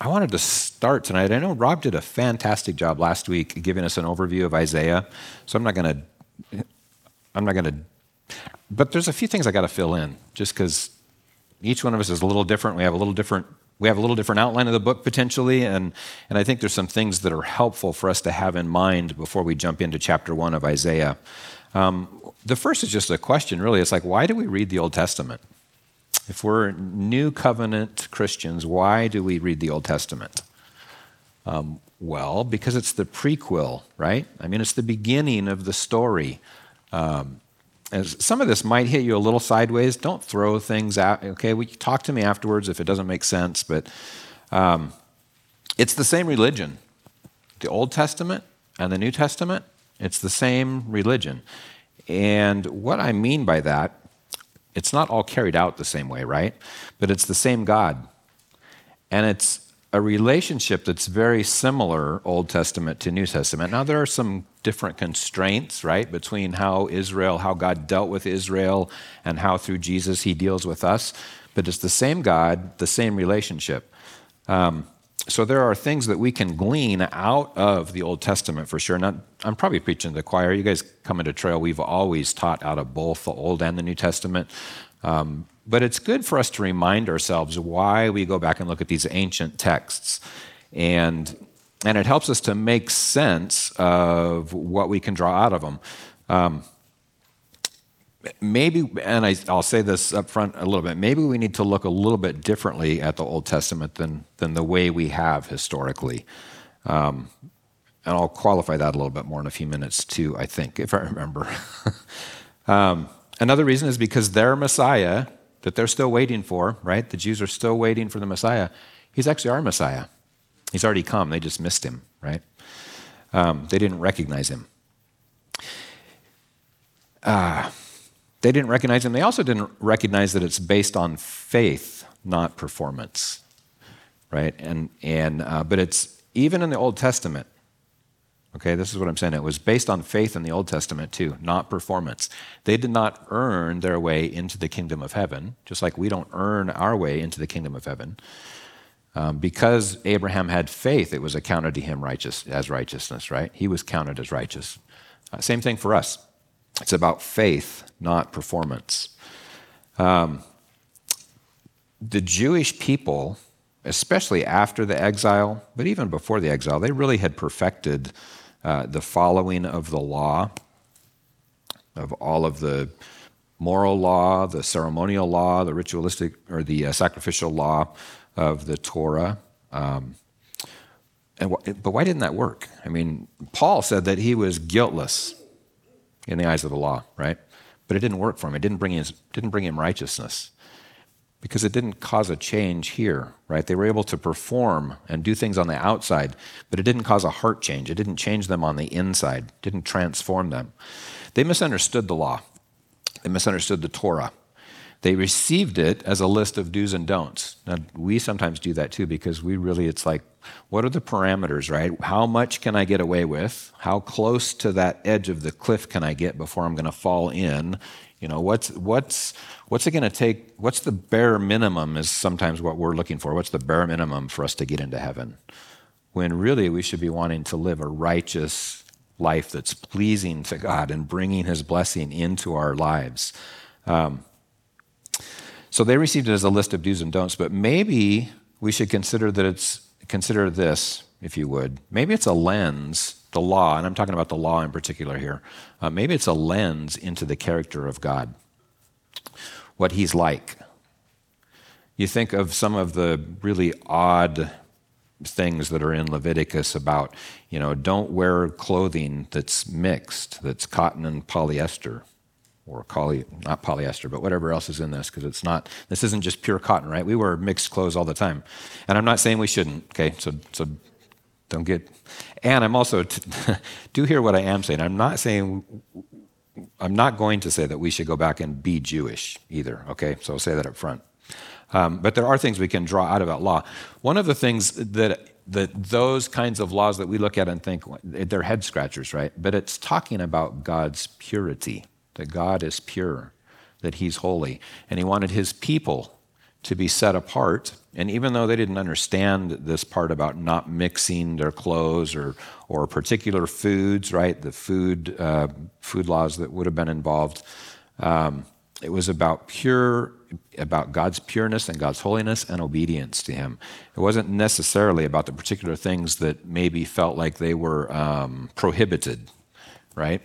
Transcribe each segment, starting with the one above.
I wanted to start tonight. I know Rob did a fantastic job last week giving us an overview of Isaiah, so I'm not going to. I'm not going to. But there's a few things I got to fill in, just because each one of us is a little different. We have a little different. We have a little different outline of the book potentially, and, and I think there's some things that are helpful for us to have in mind before we jump into chapter one of Isaiah. Um, the first is just a question, really. It's like, why do we read the Old Testament? If we're new covenant Christians, why do we read the Old Testament? Um, well, because it's the prequel, right? I mean, it's the beginning of the story. Um, some of this might hit you a little sideways. Don't throw things out. Okay, we talk to me afterwards if it doesn't make sense. But um, it's the same religion. The Old Testament and the New Testament. It's the same religion. And what I mean by that it's not all carried out the same way, right? But it's the same God. And it's a relationship that's very similar, Old Testament to New Testament. Now, there are some different constraints, right, between how Israel, how God dealt with Israel, and how through Jesus he deals with us. But it's the same God, the same relationship. Um, so there are things that we can glean out of the Old Testament for sure. Now, I'm probably preaching to the choir. You guys come into Trail, we've always taught out of both the Old and the New Testament. Um, but it's good for us to remind ourselves why we go back and look at these ancient texts. And, and it helps us to make sense of what we can draw out of them. Um, maybe, and I, will say this up front a little bit, maybe we need to look a little bit differently at the Old Testament than, than the way we have historically. Um, and I'll qualify that a little bit more in a few minutes too, I think, if I remember. um, another reason is because their Messiah, that they're still waiting for, right? The Jews are still waiting for the Messiah. He's actually our Messiah. He's already come, they just missed him, right? Um, they didn't recognize him. Uh, they didn't recognize him. They also didn't recognize that it's based on faith, not performance, right? And and uh, but it's even in the Old Testament. Okay, this is what I'm saying. It was based on faith in the Old Testament too, not performance. They did not earn their way into the kingdom of heaven, just like we don't earn our way into the kingdom of heaven. Um, because Abraham had faith, it was accounted to him righteous as righteousness. Right? He was counted as righteous. Uh, same thing for us. It's about faith, not performance. Um, the Jewish people, especially after the exile, but even before the exile, they really had perfected uh, the following of the law, of all of the moral law, the ceremonial law, the ritualistic or the uh, sacrificial law of the Torah. Um, and wh- but why didn't that work? I mean, Paul said that he was guiltless in the eyes of the law, right? But it didn't work for him. It didn't bring, his, didn't bring him righteousness because it didn't cause a change here, right? They were able to perform and do things on the outside, but it didn't cause a heart change. It didn't change them on the inside, didn't transform them. They misunderstood the law, they misunderstood the Torah. They received it as a list of do's and don'ts. Now, we sometimes do that too because we really, it's like, what are the parameters, right? How much can I get away with? How close to that edge of the cliff can I get before I'm going to fall in? You know, what's, what's, what's it going to take? What's the bare minimum is sometimes what we're looking for. What's the bare minimum for us to get into heaven? When really we should be wanting to live a righteous life that's pleasing to God and bringing His blessing into our lives. Um, so they received it as a list of do's and don'ts, but maybe we should consider that it's consider this, if you would. Maybe it's a lens, the law, and I'm talking about the law in particular here. Uh, maybe it's a lens into the character of God, what He's like. You think of some of the really odd things that are in Leviticus about, you know, don't wear clothing that's mixed, that's cotton and polyester or poly, not polyester, but whatever else is in this, because it's not, this isn't just pure cotton, right? We wear mixed clothes all the time. And I'm not saying we shouldn't, okay? So, so don't get, and I'm also, do hear what I am saying. I'm not saying, I'm not going to say that we should go back and be Jewish either, okay? So I'll say that up front. Um, but there are things we can draw out of that law. One of the things that that those kinds of laws that we look at and think they're head scratchers, right? But it's talking about God's purity that God is pure, that He's holy. And He wanted His people to be set apart. And even though they didn't understand this part about not mixing their clothes or, or particular foods, right, the food, uh, food laws that would have been involved, um, it was about pure, about God's pureness and God's holiness and obedience to Him. It wasn't necessarily about the particular things that maybe felt like they were um, prohibited, right?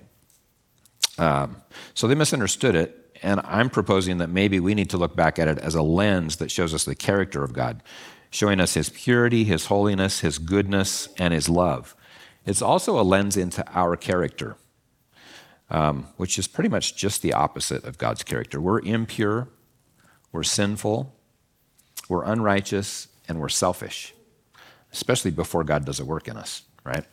Um, so they misunderstood it, and I'm proposing that maybe we need to look back at it as a lens that shows us the character of God, showing us His purity, His holiness, His goodness, and His love. It's also a lens into our character, um, which is pretty much just the opposite of God's character. We're impure, we're sinful, we're unrighteous, and we're selfish, especially before God does a work in us, right?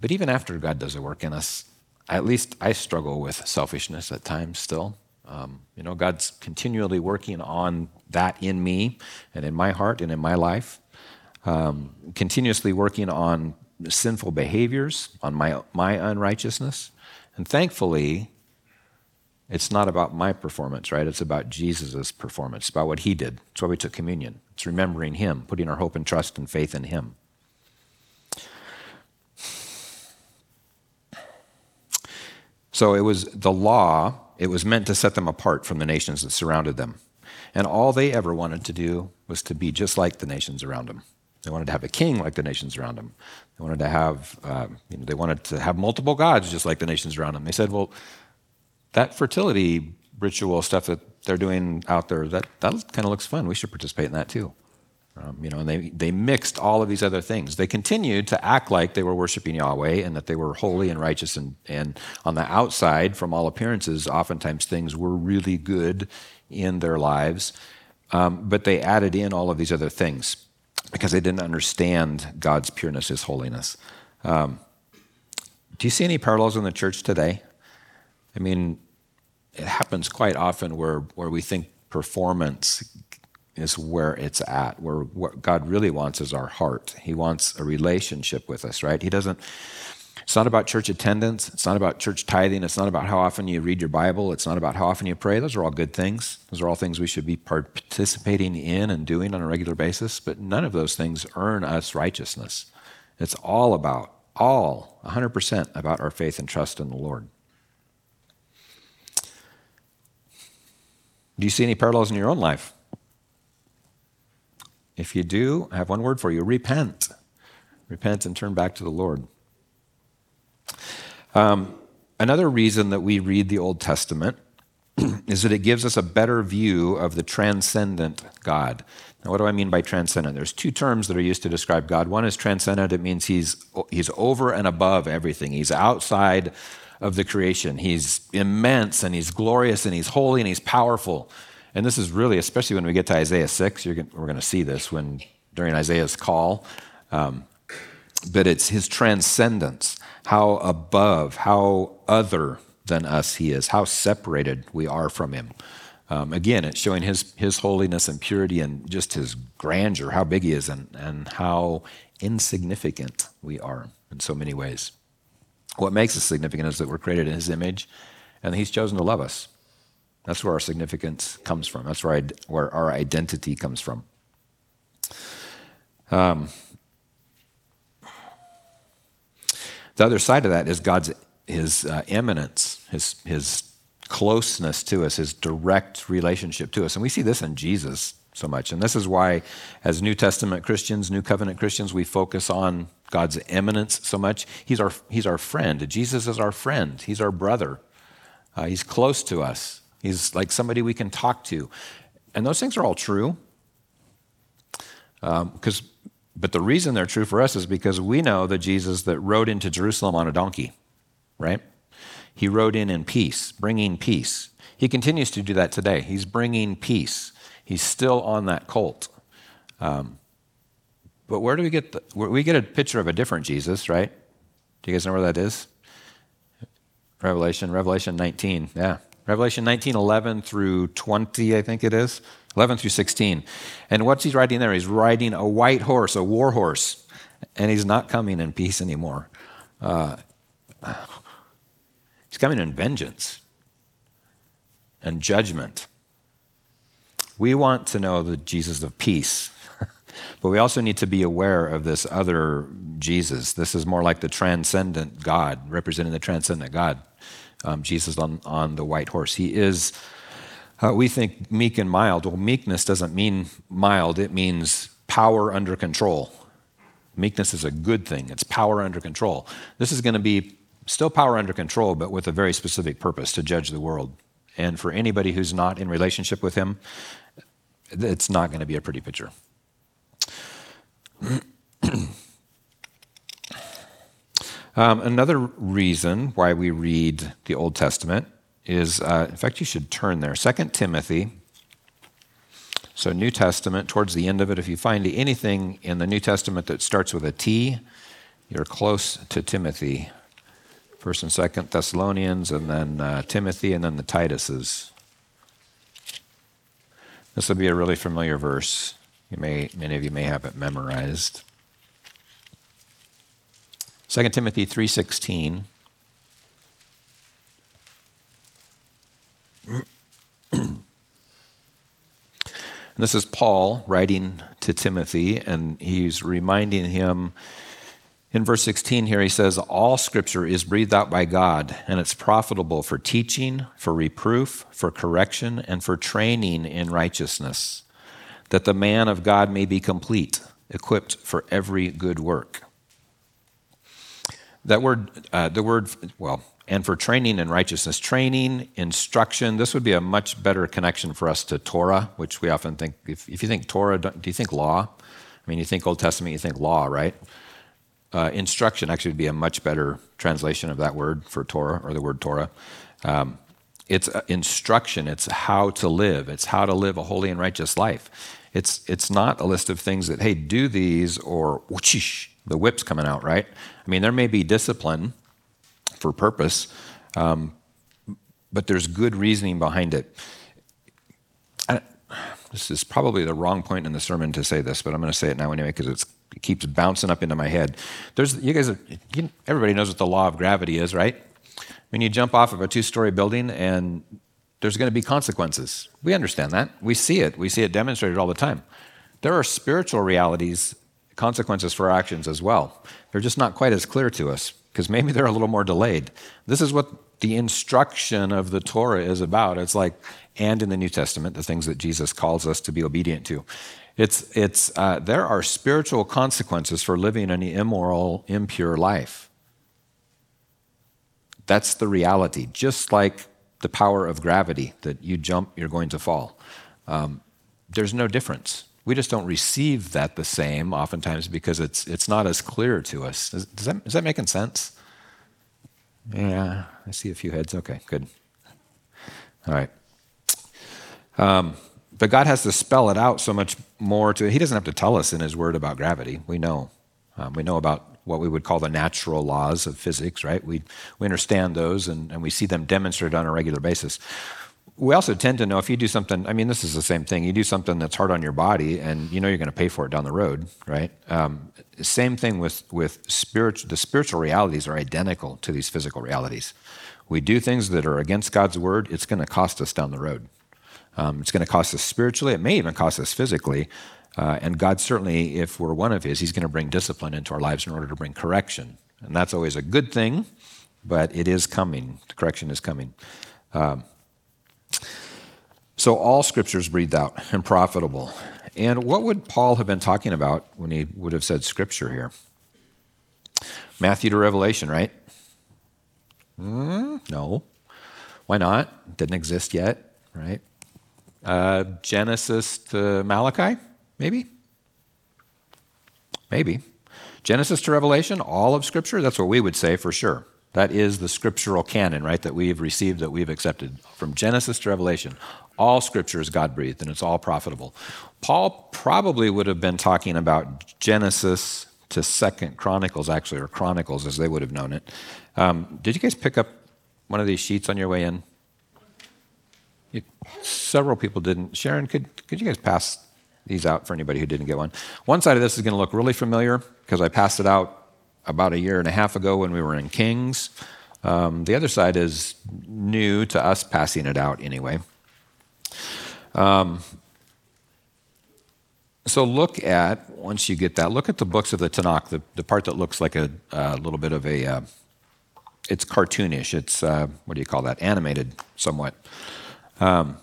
But even after God does a work in us, at least I struggle with selfishness at times still. Um, you know, God's continually working on that in me and in my heart and in my life, um, continuously working on sinful behaviors, on my, my unrighteousness. And thankfully, it's not about my performance, right? It's about Jesus' performance, about what he did. That's why we took communion. It's remembering him, putting our hope and trust and faith in him. So it was the law it was meant to set them apart from the nations that surrounded them. And all they ever wanted to do was to be just like the nations around them. They wanted to have a king like the nations around them. They wanted to have, uh, you know, they wanted to have multiple gods just like the nations around them. They said, well, that fertility ritual stuff that they're doing out there, that, that kind of looks fun. We should participate in that too. Um, you know, and they, they mixed all of these other things. They continued to act like they were worshiping Yahweh and that they were holy and righteous. And, and on the outside, from all appearances, oftentimes things were really good in their lives. Um, but they added in all of these other things because they didn't understand God's pureness, His holiness. Um, do you see any parallels in the church today? I mean, it happens quite often where, where we think performance is where it's at. Where what God really wants is our heart. He wants a relationship with us, right? He doesn't. It's not about church attendance. It's not about church tithing. It's not about how often you read your Bible. It's not about how often you pray. Those are all good things. Those are all things we should be participating in and doing on a regular basis. But none of those things earn us righteousness. It's all about, all, 100% about our faith and trust in the Lord. Do you see any parallels in your own life? If you do, I have one word for you repent. Repent and turn back to the Lord. Um, another reason that we read the Old Testament is that it gives us a better view of the transcendent God. Now, what do I mean by transcendent? There's two terms that are used to describe God. One is transcendent, it means he's, he's over and above everything, he's outside of the creation. He's immense and he's glorious and he's holy and he's powerful. And this is really, especially when we get to Isaiah 6, we're going to see this when during Isaiah's call. Um, but it's his transcendence, how above, how other than us he is, how separated we are from him. Um, again, it's showing his, his holiness and purity and just his grandeur, how big he is, and, and how insignificant we are in so many ways. What makes us significant is that we're created in his image and he's chosen to love us. That's where our significance comes from. That's where, where our identity comes from. Um, the other side of that is God's his uh, immanence, his his closeness to us, his direct relationship to us, and we see this in Jesus so much. And this is why, as New Testament Christians, New Covenant Christians, we focus on God's immanence so much. He's our he's our friend. Jesus is our friend. He's our brother. Uh, he's close to us. He's like somebody we can talk to. And those things are all true. Because, um, but the reason they're true for us is because we know the Jesus that rode into Jerusalem on a donkey, right? He rode in in peace, bringing peace. He continues to do that today. He's bringing peace. He's still on that colt. Um, but where do we get the, we get a picture of a different Jesus, right? Do you guys know where that is? Revelation, Revelation 19. Yeah, Revelation 19, 11 through 20, I think it is. 11 through 16. And what's he riding there? He's riding a white horse, a war horse, and he's not coming in peace anymore. Uh, he's coming in vengeance and judgment. We want to know the Jesus of peace, but we also need to be aware of this other Jesus. This is more like the transcendent God, representing the transcendent God. Um, Jesus on, on the white horse. He is, uh, we think, meek and mild. Well, meekness doesn't mean mild, it means power under control. Meekness is a good thing, it's power under control. This is going to be still power under control, but with a very specific purpose to judge the world. And for anybody who's not in relationship with Him, it's not going to be a pretty picture. um, another reason why we read the Old Testament is, uh, in fact, you should turn there. Second Timothy so, New Testament, towards the end of it, if you find anything in the New Testament that starts with a T, you're close to Timothy. First and Second Thessalonians, and then uh, Timothy, and then the Tituses. This will be a really familiar verse. You may, many of you may have it memorized. 2 Timothy 3:16. And this is Paul writing to Timothy, and he's reminding him in verse 16 here, he says, All scripture is breathed out by God, and it's profitable for teaching, for reproof, for correction, and for training in righteousness, that the man of God may be complete, equipped for every good work. That word, uh, the word, well, and for training in righteousness. Training, instruction, this would be a much better connection for us to Torah, which we often think, if, if you think Torah, do you think law? I mean, you think Old Testament, you think law, right? Uh, instruction actually would be a much better translation of that word for Torah or the word Torah. Um, it's uh, instruction, it's how to live, it's how to live a holy and righteous life. It's, it's not a list of things that, hey, do these or the whip's coming out, right? I mean, there may be discipline for purpose, um, but there's good reasoning behind it. I, this is probably the wrong point in the sermon to say this, but I'm going to say it now anyway because it keeps bouncing up into my head. There's, you guys, you, everybody knows what the law of gravity is, right? When you jump off of a two-story building and there's going to be consequences. We understand that. We see it. We see it demonstrated all the time. There are spiritual realities, consequences for our actions as well. They're just not quite as clear to us because maybe they're a little more delayed. This is what the instruction of the Torah is about. It's like, and in the New Testament, the things that Jesus calls us to be obedient to. It's, it's, uh, there are spiritual consequences for living an immoral, impure life. That's the reality. Just like the power of gravity, that you jump, you're going to fall. Um, there's no difference. We just don't receive that the same oftentimes because it's, it's not as clear to us. Does, does that, is that making sense? Yeah, I see a few heads. Okay, good. All right. Um, but God has to spell it out so much more to He doesn't have to tell us in His Word about gravity. We know. Um, we know about what we would call the natural laws of physics, right? We, we understand those and, and we see them demonstrated on a regular basis we also tend to know if you do something, I mean, this is the same thing. You do something that's hard on your body and you know you're going to pay for it down the road, right? Um, same thing with, with spiritual, the spiritual realities are identical to these physical realities. We do things that are against God's word, it's going to cost us down the road. Um, it's going to cost us spiritually, it may even cost us physically. Uh, and God certainly, if we're one of His, He's going to bring discipline into our lives in order to bring correction. And that's always a good thing, but it is coming. The correction is coming. Um, so all scriptures breathed out and profitable. And what would Paul have been talking about when he would have said scripture here? Matthew to Revelation, right? Mm, no. Why not? Didn't exist yet, right? Uh, Genesis to Malachi, maybe? Maybe. Genesis to Revelation, all of Scripture? That's what we would say for sure. That is the scriptural canon, right, that we've received, that we've accepted. From Genesis to Revelation, all scripture is God breathed and it's all profitable. Paul probably would have been talking about Genesis to Second Chronicles, actually, or Chronicles as they would have known it. Um, did you guys pick up one of these sheets on your way in? Several people didn't. Sharon, could, could you guys pass these out for anybody who didn't get one? One side of this is going to look really familiar because I passed it out about a year and a half ago when we were in Kings. Um, the other side is new to us passing it out anyway. Um, so look at, once you get that, look at the books of the Tanakh, the, the part that looks like a, a little bit of a, uh, it's cartoonish. It's, uh, what do you call that? Animated somewhat. Um,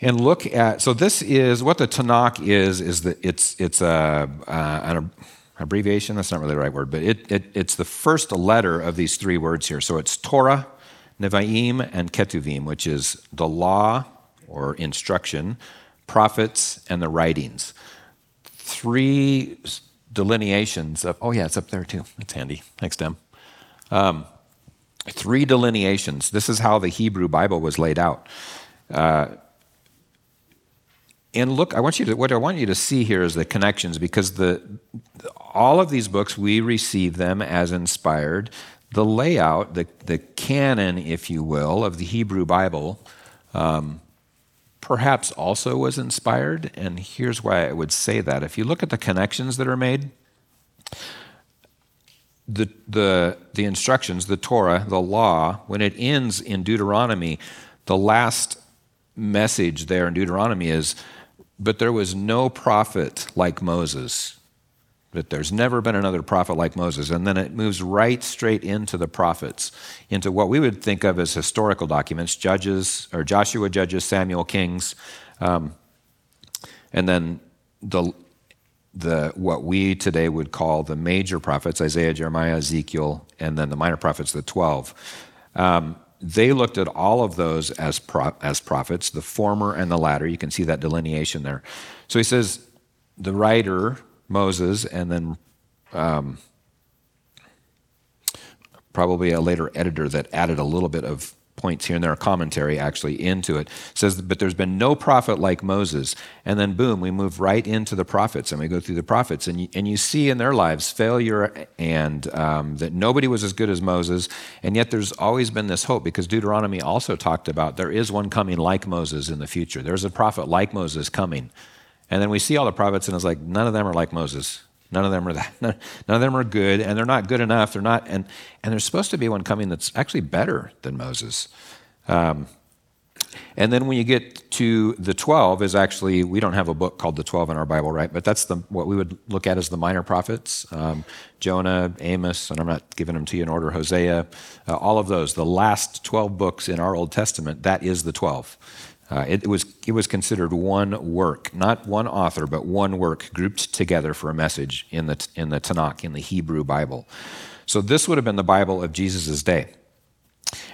and look at so this is what the Tanakh is is that it's it's a, uh, an abbreviation that's not really the right word but it, it, it's the first letter of these three words here so it's Torah, Nevi'im, and Ketuvim which is the law or instruction, prophets, and the writings. Three delineations of oh yeah it's up there too that's handy thanks Dem. Um, three delineations. This is how the Hebrew Bible was laid out. Uh, and look, I want you to what I want you to see here is the connections because the all of these books we receive them as inspired. The layout, the the canon, if you will, of the Hebrew Bible, um, perhaps also was inspired. And here's why I would say that: if you look at the connections that are made, the the the instructions, the Torah, the law, when it ends in Deuteronomy, the last message there in Deuteronomy is but there was no prophet like Moses. That there's never been another prophet like Moses. And then it moves right straight into the prophets, into what we would think of as historical documents Judges, or Joshua, Judges, Samuel, Kings. Um, and then the, the, what we today would call the major prophets Isaiah, Jeremiah, Ezekiel, and then the minor prophets, the 12. Um, they looked at all of those as, pro- as prophets, the former and the latter. You can see that delineation there. So he says, the writer, Moses, and then um, probably a later editor that added a little bit of points here and there, a commentary actually into it. says, but there's been no prophet like Moses. And then boom, we move right into the prophets and we go through the prophets. And you, and you see in their lives failure and um, that nobody was as good as Moses. And yet there's always been this hope because Deuteronomy also talked about there is one coming like Moses in the future. There's a prophet like Moses coming. And then we see all the prophets and it's like, none of them are like Moses. None of them are that. None, of them are good, and they're not good enough. They're not, and and there's supposed to be one coming that's actually better than Moses. Um, and then when you get to the 12 is actually we don't have a book called the 12 in our bible right but that's the what we would look at as the minor prophets um, jonah amos and i'm not giving them to you in order hosea uh, all of those the last 12 books in our old testament that is the 12 uh, it, it, was, it was considered one work, not one author, but one work grouped together for a message in the, in the Tanakh, in the Hebrew Bible. So this would have been the Bible of Jesus' day.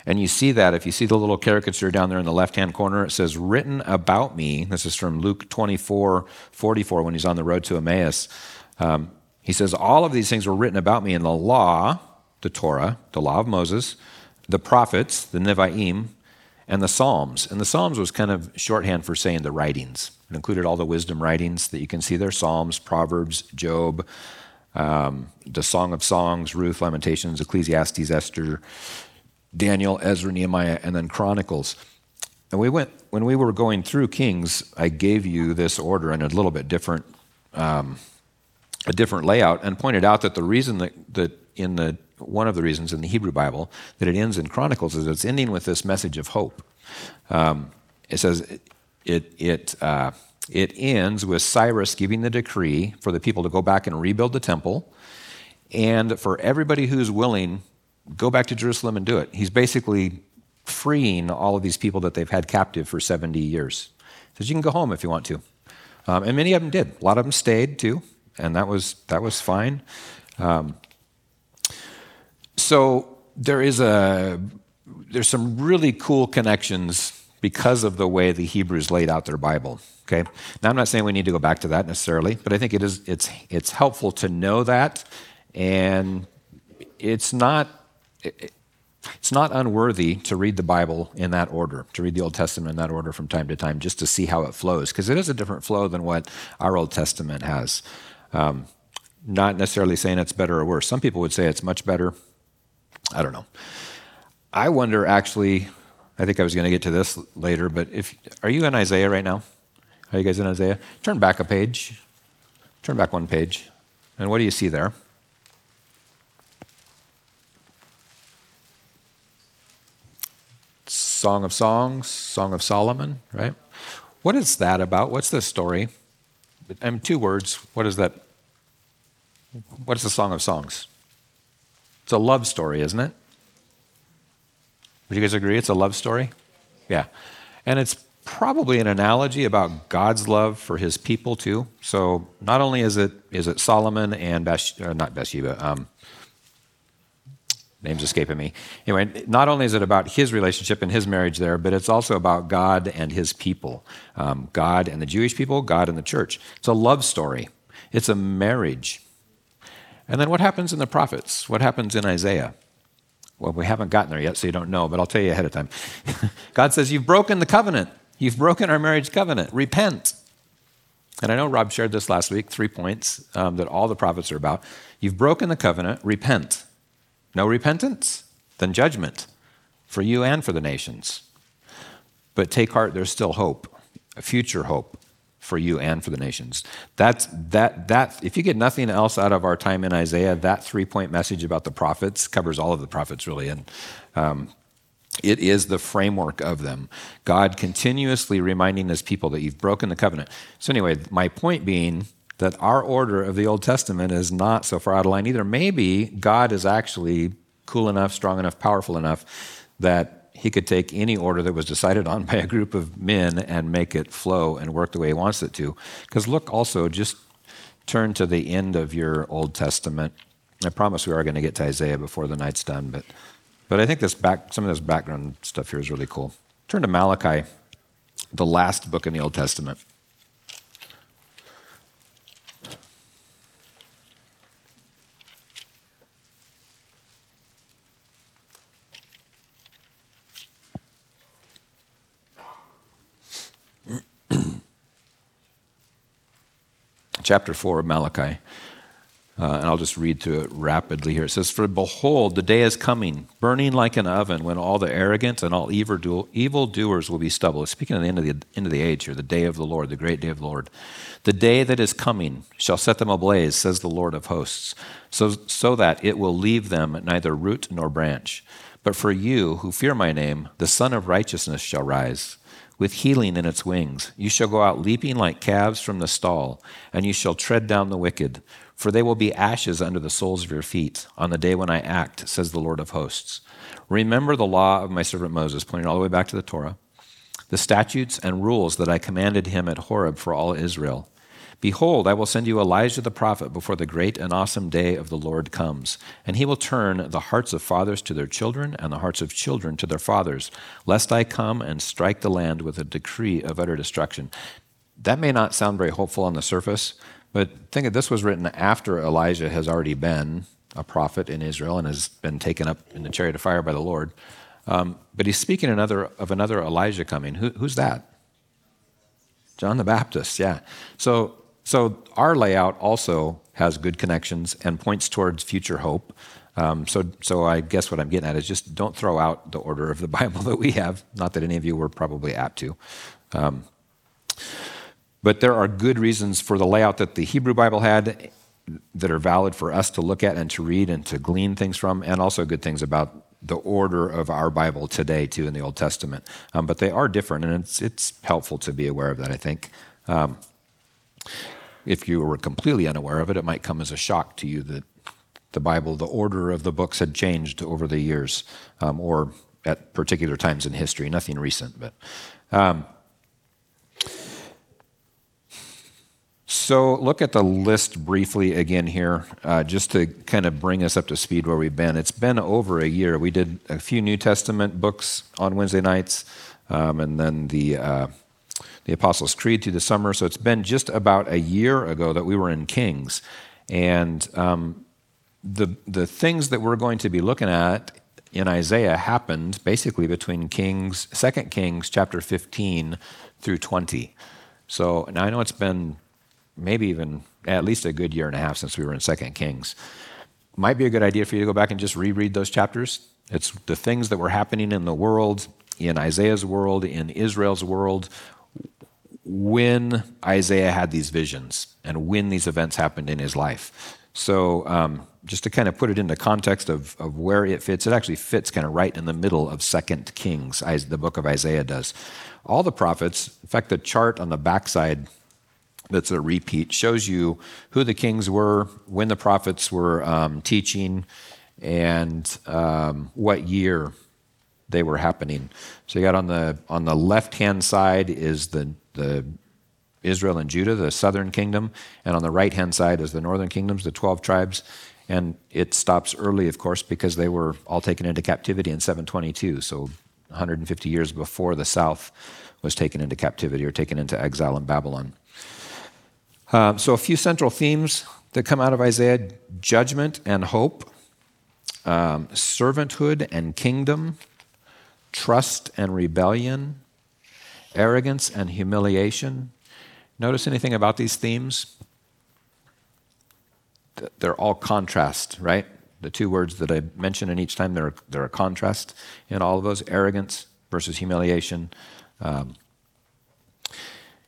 And you see that if you see the little caricature down there in the left hand corner, it says, Written about me. This is from Luke 24 44 when he's on the road to Emmaus. Um, he says, All of these things were written about me in the law, the Torah, the law of Moses, the prophets, the Nevi'im, and the Psalms. And the Psalms was kind of shorthand for saying the writings. It included all the wisdom writings that you can see there Psalms, Proverbs, Job, um, the Song of Songs, Ruth, Lamentations, Ecclesiastes, Esther, Daniel, Ezra, Nehemiah, and then Chronicles. And we went, when we were going through Kings, I gave you this order in a little bit different, um, a different layout, and pointed out that the reason that, that in the one of the reasons in the Hebrew Bible that it ends in Chronicles is it's ending with this message of hope. Um, it says it, it, uh, it ends with Cyrus giving the decree for the people to go back and rebuild the temple, and for everybody who's willing, go back to Jerusalem and do it. He's basically freeing all of these people that they've had captive for 70 years. He says you can go home if you want to. Um, and many of them did. A lot of them stayed too, and that was, that was fine. Um, so there is a there's some really cool connections because of the way the Hebrews laid out their Bible. Okay. Now I'm not saying we need to go back to that necessarily, but I think it is it's it's helpful to know that, and it's not. It, it's not unworthy to read the Bible in that order, to read the Old Testament in that order from time to time, just to see how it flows, because it is a different flow than what our Old Testament has. Um, not necessarily saying it's better or worse. Some people would say it's much better. I don't know. I wonder actually, I think I was going to get to this later, but if are you in Isaiah right now? Are you guys in Isaiah? Turn back a page. Turn back one page. And what do you see there? Song of Songs, Song of Solomon, right? What is that about? What's the story? And two words. What is that? What is the Song of Songs? It's a love story, isn't it? Would you guys agree it's a love story? Yeah. And it's probably an analogy about God's love for his people too. So not only is it is it Solomon and Bath, not Bathsheba, um, name's escaping me. Anyway, not only is it about his relationship and his marriage there, but it's also about God and his people, um, God and the Jewish people, God and the church. It's a love story. It's a marriage. And then what happens in the prophets? What happens in Isaiah? Well, we haven't gotten there yet, so you don't know, but I'll tell you ahead of time. God says, You've broken the covenant. You've broken our marriage covenant. Repent. And I know Rob shared this last week, three points um, that all the prophets are about. You've broken the covenant, repent. No repentance? Then judgment for you and for the nations. But take heart, there's still hope, a future hope for you and for the nations. That's that that if you get nothing else out of our time in Isaiah, that three point message about the prophets covers all of the prophets really, and um, it is the framework of them. God continuously reminding his people that you've broken the covenant. So anyway, my point being that our order of the Old Testament is not so far out of line either. Maybe God is actually cool enough, strong enough, powerful enough that he could take any order that was decided on by a group of men and make it flow and work the way he wants it to. Because look, also, just turn to the end of your Old Testament. I promise we are going to get to Isaiah before the night's done, but, but I think this back, some of this background stuff here is really cool. Turn to Malachi, the last book in the Old Testament. Chapter 4 of Malachi. Uh, and I'll just read through it rapidly here. It says, For behold, the day is coming, burning like an oven, when all the arrogant and all evil doers will be stubble. Speaking of the end of the end of the age here, the day of the Lord, the great day of the Lord. The day that is coming shall set them ablaze, says the Lord of hosts, so, so that it will leave them neither root nor branch. But for you who fear my name, the Sun of Righteousness shall rise with healing in its wings. You shall go out leaping like calves from the stall, and you shall tread down the wicked, for they will be ashes under the soles of your feet on the day when I act, says the Lord of hosts. Remember the law of my servant Moses, pointing all the way back to the Torah, the statutes and rules that I commanded him at Horeb for all Israel Behold, I will send you Elijah the prophet before the great and awesome day of the Lord comes. And he will turn the hearts of fathers to their children, and the hearts of children to their fathers, lest I come and strike the land with a decree of utter destruction. That may not sound very hopeful on the surface, but think that this was written after Elijah has already been a prophet in Israel and has been taken up in the chariot of fire by the Lord. Um, but he's speaking another, of another Elijah coming. Who, who's that? John the Baptist, yeah. So so our layout also has good connections and points towards future hope. Um, so, so I guess what I'm getting at is just don't throw out the order of the Bible that we have. Not that any of you were probably apt to. Um, but there are good reasons for the layout that the Hebrew Bible had that are valid for us to look at and to read and to glean things from, and also good things about the order of our Bible today, too, in the Old Testament. Um, but they are different, and it's, it's helpful to be aware of that, I think. If you were completely unaware of it, it might come as a shock to you that the Bible, the order of the books had changed over the years um, or at particular times in history. Nothing recent, but. Um, so look at the list briefly again here, uh, just to kind of bring us up to speed where we've been. It's been over a year. We did a few New Testament books on Wednesday nights, um, and then the uh, the Apostles' Creed through the summer. So it's been just about a year ago that we were in Kings. And um, the, the things that we're going to be looking at in Isaiah happened basically between Kings, 2 Kings chapter 15 through 20. So now I know it's been maybe even at least a good year and a half since we were in 2 Kings. Might be a good idea for you to go back and just reread those chapters. It's the things that were happening in the world, in Isaiah's world, in Israel's world, when Isaiah had these visions and when these events happened in his life. So, um, just to kind of put it into context of, of where it fits, it actually fits kind of right in the middle of Second Kings, the book of Isaiah does. All the prophets, in fact, the chart on the backside that's a repeat shows you who the kings were, when the prophets were um, teaching, and um, what year they were happening. So you got on the on the left hand side is the the Israel and Judah, the southern kingdom, and on the right hand side is the northern kingdoms, the 12 tribes. And it stops early, of course, because they were all taken into captivity in 722, so 150 years before the south was taken into captivity or taken into exile in Babylon. Um, so, a few central themes that come out of Isaiah judgment and hope, um, servanthood and kingdom, trust and rebellion, arrogance and humiliation, Notice anything about these themes? They're all contrast, right? The two words that I mention in each time, they're, they're a contrast in all of those arrogance versus humiliation. Um,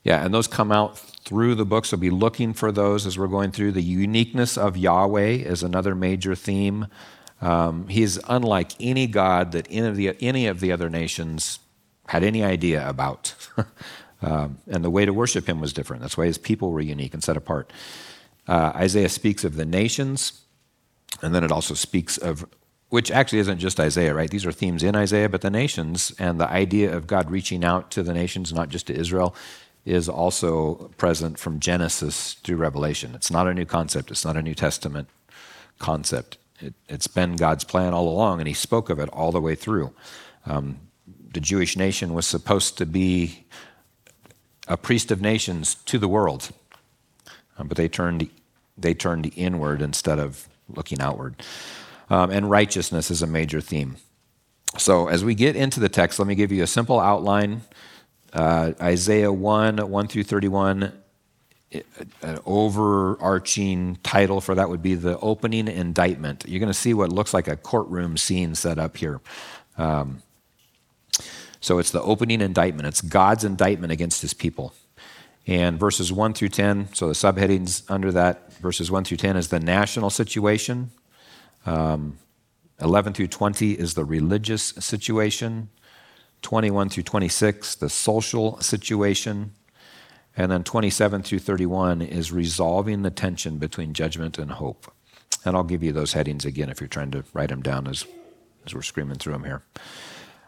yeah, and those come out through the books. book, so be looking for those as we're going through. The uniqueness of Yahweh is another major theme. Um, he's unlike any God that any of the, any of the other nations had any idea about. Um, and the way to worship him was different. That's why his people were unique and set apart. Uh, Isaiah speaks of the nations, and then it also speaks of, which actually isn't just Isaiah, right? These are themes in Isaiah, but the nations and the idea of God reaching out to the nations, not just to Israel, is also present from Genesis through Revelation. It's not a new concept, it's not a New Testament concept. It, has been God's plan all along, and he spoke of it all the way through. Um, the Jewish nation was supposed to be a priest of nations to the world. Um, but they turned, they turned inward instead of looking outward. Um, and righteousness is a major theme. So as we get into the text, let me give you a simple outline. Uh, Isaiah 1, 1 through 31, an overarching title for that would be the opening indictment. You're going to see what looks like a courtroom scene set up here. Um, so it's the opening indictment, it's God's indictment against his people. And verses 1 through 10, so the subheadings under that, verses 1 through 10 is the national situation. Um, 11 through 20 is the religious situation. 21 through 26, the social situation. And then 27 through 31 is resolving the tension between judgment and hope. And I'll give you those headings again if you're trying to write them down as, as we're screaming through them here.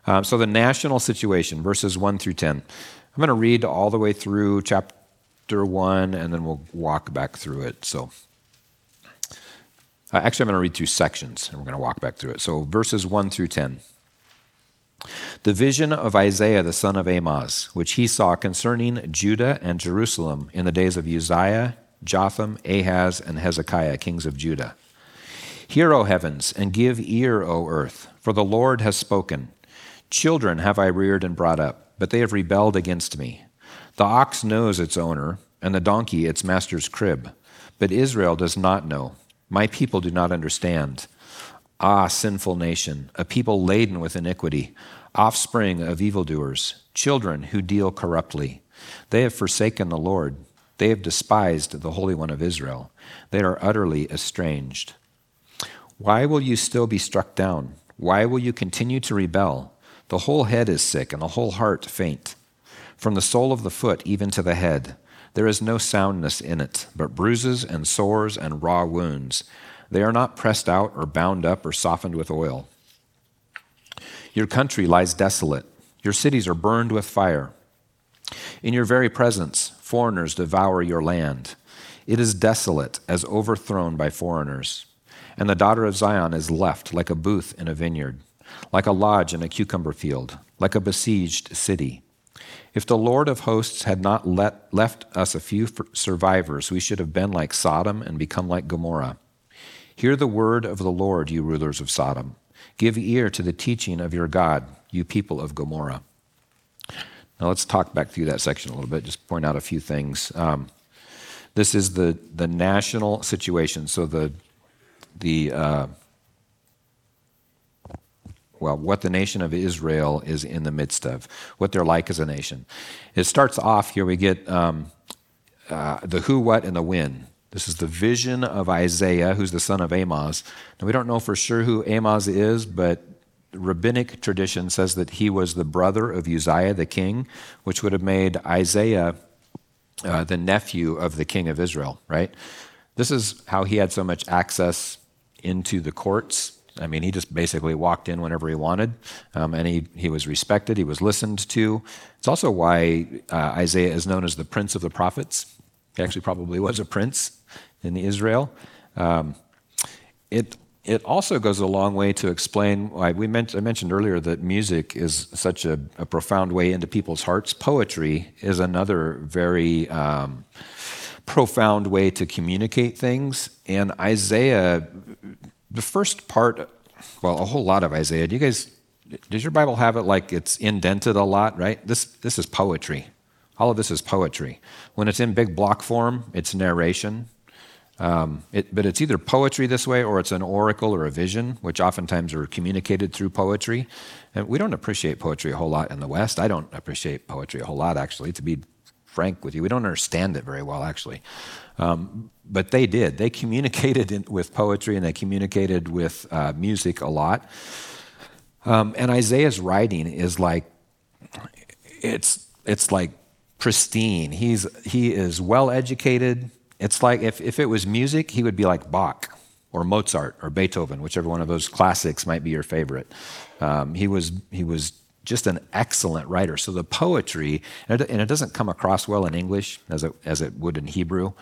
Um, so the national situation, verses 1 through 10. I'm going to read all the way through chapter 1, and then we'll walk back through it. So, uh, actually, I'm going to read through sections, and we're going to walk back through it. So, verses 1 through 10. The vision of Isaiah the son of Amoz, which he saw concerning Judah and Jerusalem in the days of Uzziah, Jotham, Ahaz, and Hezekiah, kings of Judah. Hear, O heavens, and give ear, O earth, for the Lord has spoken. Children have I reared and brought up, but they have rebelled against me. The ox knows its owner, and the donkey its master's crib, but Israel does not know. My people do not understand. Ah, sinful nation, a people laden with iniquity, offspring of evildoers, children who deal corruptly. They have forsaken the Lord. They have despised the Holy One of Israel. They are utterly estranged. Why will you still be struck down? Why will you continue to rebel? The whole head is sick, and the whole heart faint. From the sole of the foot even to the head, there is no soundness in it, but bruises and sores and raw wounds. They are not pressed out or bound up or softened with oil. Your country lies desolate, your cities are burned with fire. In your very presence, foreigners devour your land. It is desolate, as overthrown by foreigners. And the daughter of Zion is left like a booth in a vineyard like a lodge in a cucumber field, like a besieged city. If the Lord of hosts had not let, left us a few survivors, we should have been like Sodom and become like Gomorrah. Hear the word of the Lord, you rulers of Sodom. Give ear to the teaching of your God, you people of Gomorrah. Now let's talk back through that section a little bit, just point out a few things. Um, this is the, the national situation. So the, the uh, well, what the nation of Israel is in the midst of, what they're like as a nation. It starts off here, we get um, uh, the who, what, and the when. This is the vision of Isaiah, who's the son of Amoz. Now, we don't know for sure who Amoz is, but rabbinic tradition says that he was the brother of Uzziah the king, which would have made Isaiah uh, the nephew of the king of Israel, right? This is how he had so much access into the courts. I mean, he just basically walked in whenever he wanted, um, and he, he was respected, he was listened to. It's also why uh, Isaiah is known as the prince of the prophets. He actually probably was a prince in Israel. Um, it, it also goes a long way to explain why we meant, I mentioned earlier that music is such a, a profound way into people's hearts. Poetry is another very um, profound way to communicate things. And Isaiah, the first part, well, a whole lot of Isaiah. Do you guys, does your Bible have it like it's indented a lot, right? This, this is poetry. All of this is poetry. When it's in big block form, it's narration. Um, it, but it's either poetry this way or it's an oracle or a vision, which oftentimes are communicated through poetry. And we don't appreciate poetry a whole lot in the West. I don't appreciate poetry a whole lot, actually, to be frank with you. We don't understand it very well, actually. Um, but they did. They communicated in, with poetry and they communicated with uh, music a lot. Um, and Isaiah's writing is like, it's, it's like pristine. He's, he is well educated. It's like if, if it was music, he would be like Bach or Mozart or Beethoven, whichever one of those classics might be your favorite. Um, he, was, he was just an excellent writer. So the poetry, and it, and it doesn't come across well in English as it, as it would in Hebrew,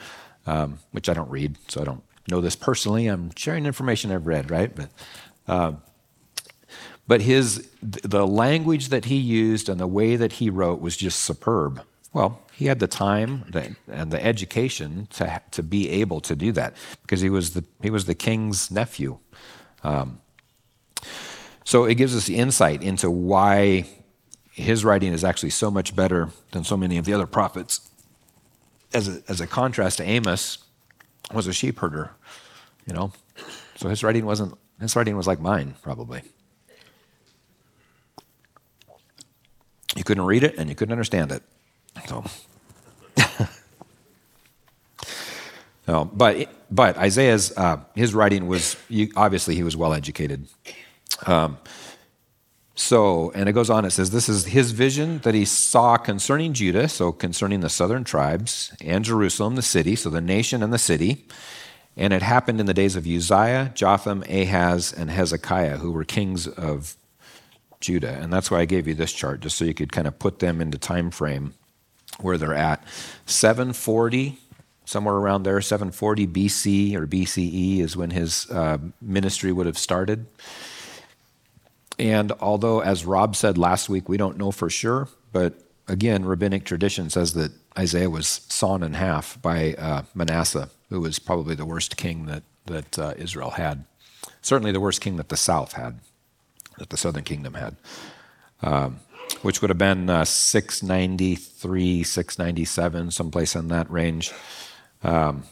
um, which I don't read, so I don't know this personally. I'm sharing information I've read, right? But, uh, but his, the language that he used and the way that he wrote was just superb. Well, he had the time and the education to, to be able to do that because he was the, he was the king's nephew. Um, so it gives us insight into why his writing is actually so much better than so many of the other prophets. As a, as a contrast to Amos, was a sheep herder, you know. So his writing wasn't his writing was like mine, probably. You couldn't read it and you couldn't understand it. So, no, but but Isaiah's uh, his writing was obviously he was well educated. Um, so, and it goes on, it says, This is his vision that he saw concerning Judah, so concerning the southern tribes, and Jerusalem, the city, so the nation and the city. And it happened in the days of Uzziah, Jotham, Ahaz, and Hezekiah, who were kings of Judah. And that's why I gave you this chart, just so you could kind of put them into time frame where they're at. 740, somewhere around there, 740 BC or BCE is when his uh, ministry would have started. And although, as Rob said last week, we don't know for sure, but again, rabbinic tradition says that Isaiah was sawn in half by uh, Manasseh, who was probably the worst king that, that uh, Israel had. Certainly the worst king that the south had, that the southern kingdom had, um, which would have been uh, 693, 697, someplace in that range. Um,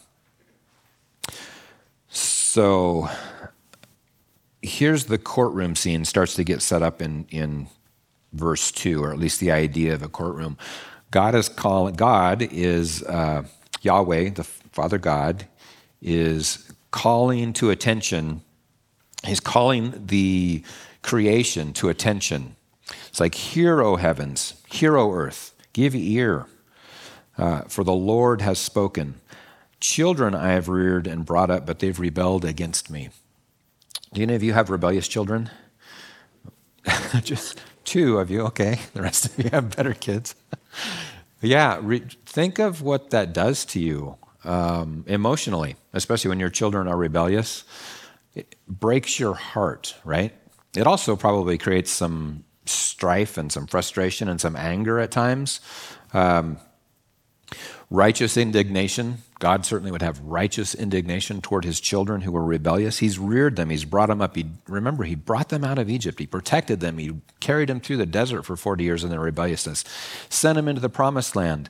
so here's the courtroom scene starts to get set up in, in verse 2, or at least the idea of a courtroom. God is calling, God is uh, Yahweh, the Father God, is calling to attention, he's calling the creation to attention. It's like, Hear, O heavens, hear, O earth, give ear, uh, for the Lord has spoken. Children I have reared and brought up, but they've rebelled against me. Do any of you have rebellious children? Just two of you, okay. The rest of you have better kids. yeah, re- think of what that does to you um, emotionally, especially when your children are rebellious. It breaks your heart, right? It also probably creates some strife and some frustration and some anger at times. Um, righteous indignation. God certainly would have righteous indignation toward his children who were rebellious. He's reared them, he's brought them up. He, remember, he brought them out of Egypt, he protected them, he carried them through the desert for 40 years in their rebelliousness, sent them into the promised land.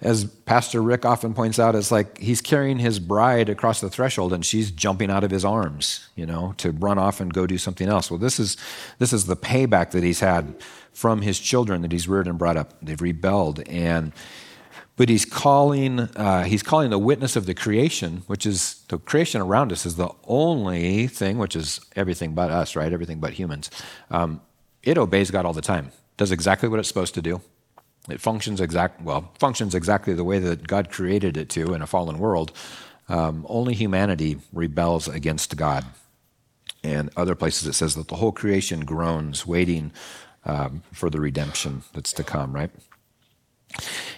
As Pastor Rick often points out, it's like he's carrying his bride across the threshold and she's jumping out of his arms, you know, to run off and go do something else. Well, this is, this is the payback that he's had from his children that he's reared and brought up. They've rebelled. And But he's calling, uh, he's calling the witness of the creation, which is the creation around us, is the only thing, which is everything but us, right? Everything but humans. Um, it obeys God all the time, does exactly what it's supposed to do. It functions exact well, functions exactly the way that God created it to in a fallen world. Um, only humanity rebels against God. And other places it says that the whole creation groans, waiting um, for the redemption that's to come, right?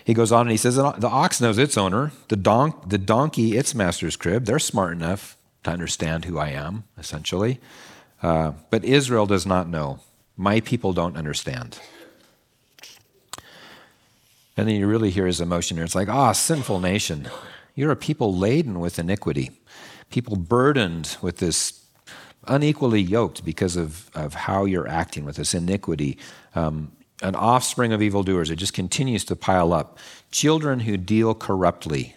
He goes on and he says, The ox knows its owner, the, don- the donkey its master's crib. They're smart enough to understand who I am, essentially. Uh, but Israel does not know. My people don't understand. And then you really hear his emotion here. It's like, ah, sinful nation. You're a people laden with iniquity, people burdened with this unequally yoked because of, of how you're acting with this iniquity. Um, an offspring of evildoers. It just continues to pile up. Children who deal corruptly.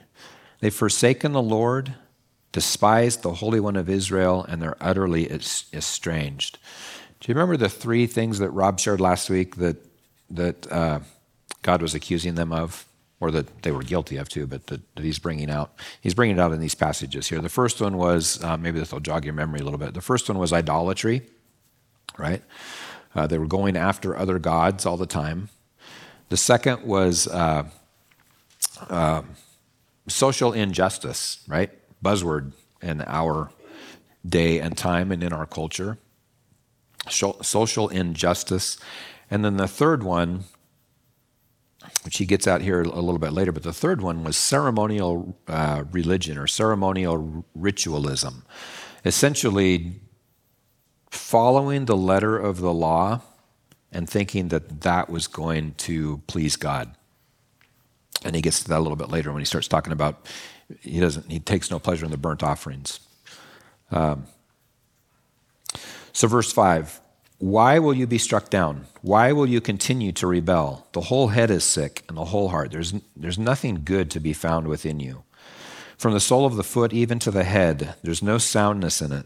They've forsaken the Lord, despised the Holy One of Israel, and they're utterly estranged. Do you remember the three things that Rob shared last week that, that uh, God was accusing them of? Or that they were guilty of too, but that, that, he's bringing out. He's bringing it out in these passages here. The first one was, uh, maybe this will jog your memory a little bit. The first one was idolatry, right? Uh, they were going after other gods all the time. The second was uh, uh, social injustice, right? Buzzword in our day and time and in our culture. Social injustice. And then the third one, which he gets out here a little bit later, but the third one was ceremonial uh, religion or ceremonial ritualism. Essentially, following the letter of the law and thinking that that was going to please God. And he gets to that a little bit later when he starts talking about he doesn't he takes no pleasure in the burnt offerings. Um, so verse five. Why will you be struck down? Why will you continue to rebel? The whole head is sick and the whole heart. There's, there's nothing good to be found within you. From the sole of the foot even to the head, there's no soundness in it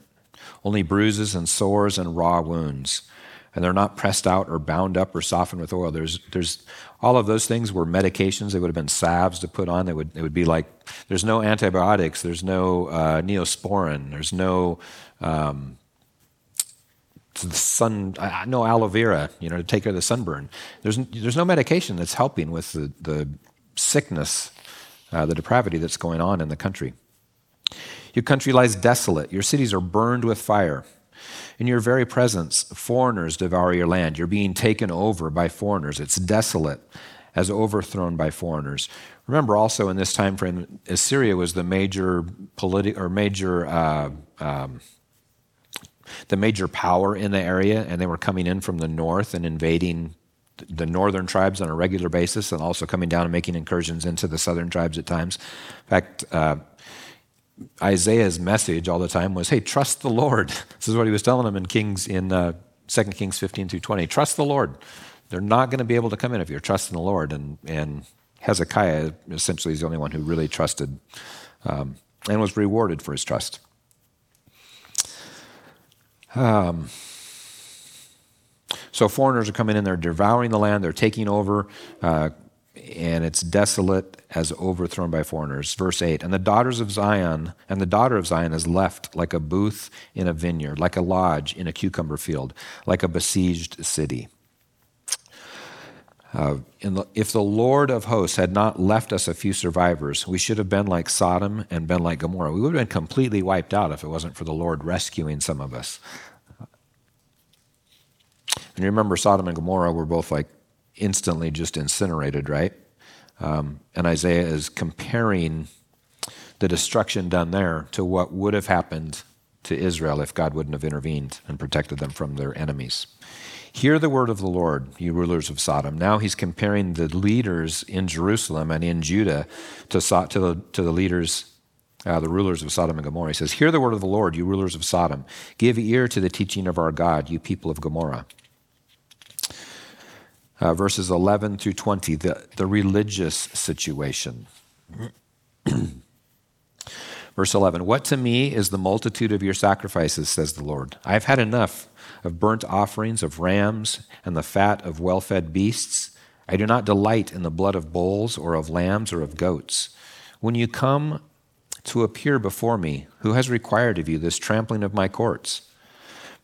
only bruises and sores and raw wounds. And they're not pressed out or bound up or softened with oil. There's, there's all of those things were medications. They would have been salves to put on. They would, it would be like there's no antibiotics, there's no uh, neosporin, there's no um, sun, uh, no aloe vera, you know, to take care of the sunburn. There's, there's no medication that's helping with the, the sickness, uh, the depravity that's going on in the country. Your country lies desolate. Your cities are burned with fire. In your very presence, foreigners devour your land. You're being taken over by foreigners. It's desolate as overthrown by foreigners. Remember also in this time frame, Assyria was the major politi- or major uh, um, the major power in the area, and they were coming in from the north and invading the northern tribes on a regular basis, and also coming down and making incursions into the southern tribes at times. In fact, uh, Isaiah's message all the time was, hey, trust the Lord. This is what he was telling them in Kings in uh, 2 Kings 15 through 20. Trust the Lord. They're not going to be able to come in if you're trusting the Lord. And, and Hezekiah essentially is the only one who really trusted um, and was rewarded for his trust. Um, so foreigners are coming in, they're devouring the land, they're taking over. Uh, and it's desolate as overthrown by foreigners. Verse 8 And the daughters of Zion, and the daughter of Zion is left like a booth in a vineyard, like a lodge in a cucumber field, like a besieged city. Uh, the, if the Lord of hosts had not left us a few survivors, we should have been like Sodom and been like Gomorrah. We would have been completely wiped out if it wasn't for the Lord rescuing some of us. And you remember Sodom and Gomorrah were both like instantly just incinerated, right? Um, and Isaiah is comparing the destruction done there to what would have happened to Israel if God wouldn't have intervened and protected them from their enemies. Hear the word of the Lord, you rulers of Sodom. Now he's comparing the leaders in Jerusalem and in Judah to, to, the, to the leaders, uh, the rulers of Sodom and Gomorrah. He says, Hear the word of the Lord, you rulers of Sodom. Give ear to the teaching of our God, you people of Gomorrah uh, verses 11 through 20, the, the religious situation. Verse 11 What to me is the multitude of your sacrifices, says the Lord? I have had enough of burnt offerings of rams and the fat of well fed beasts. I do not delight in the blood of bulls or of lambs or of goats. When you come to appear before me, who has required of you this trampling of my courts?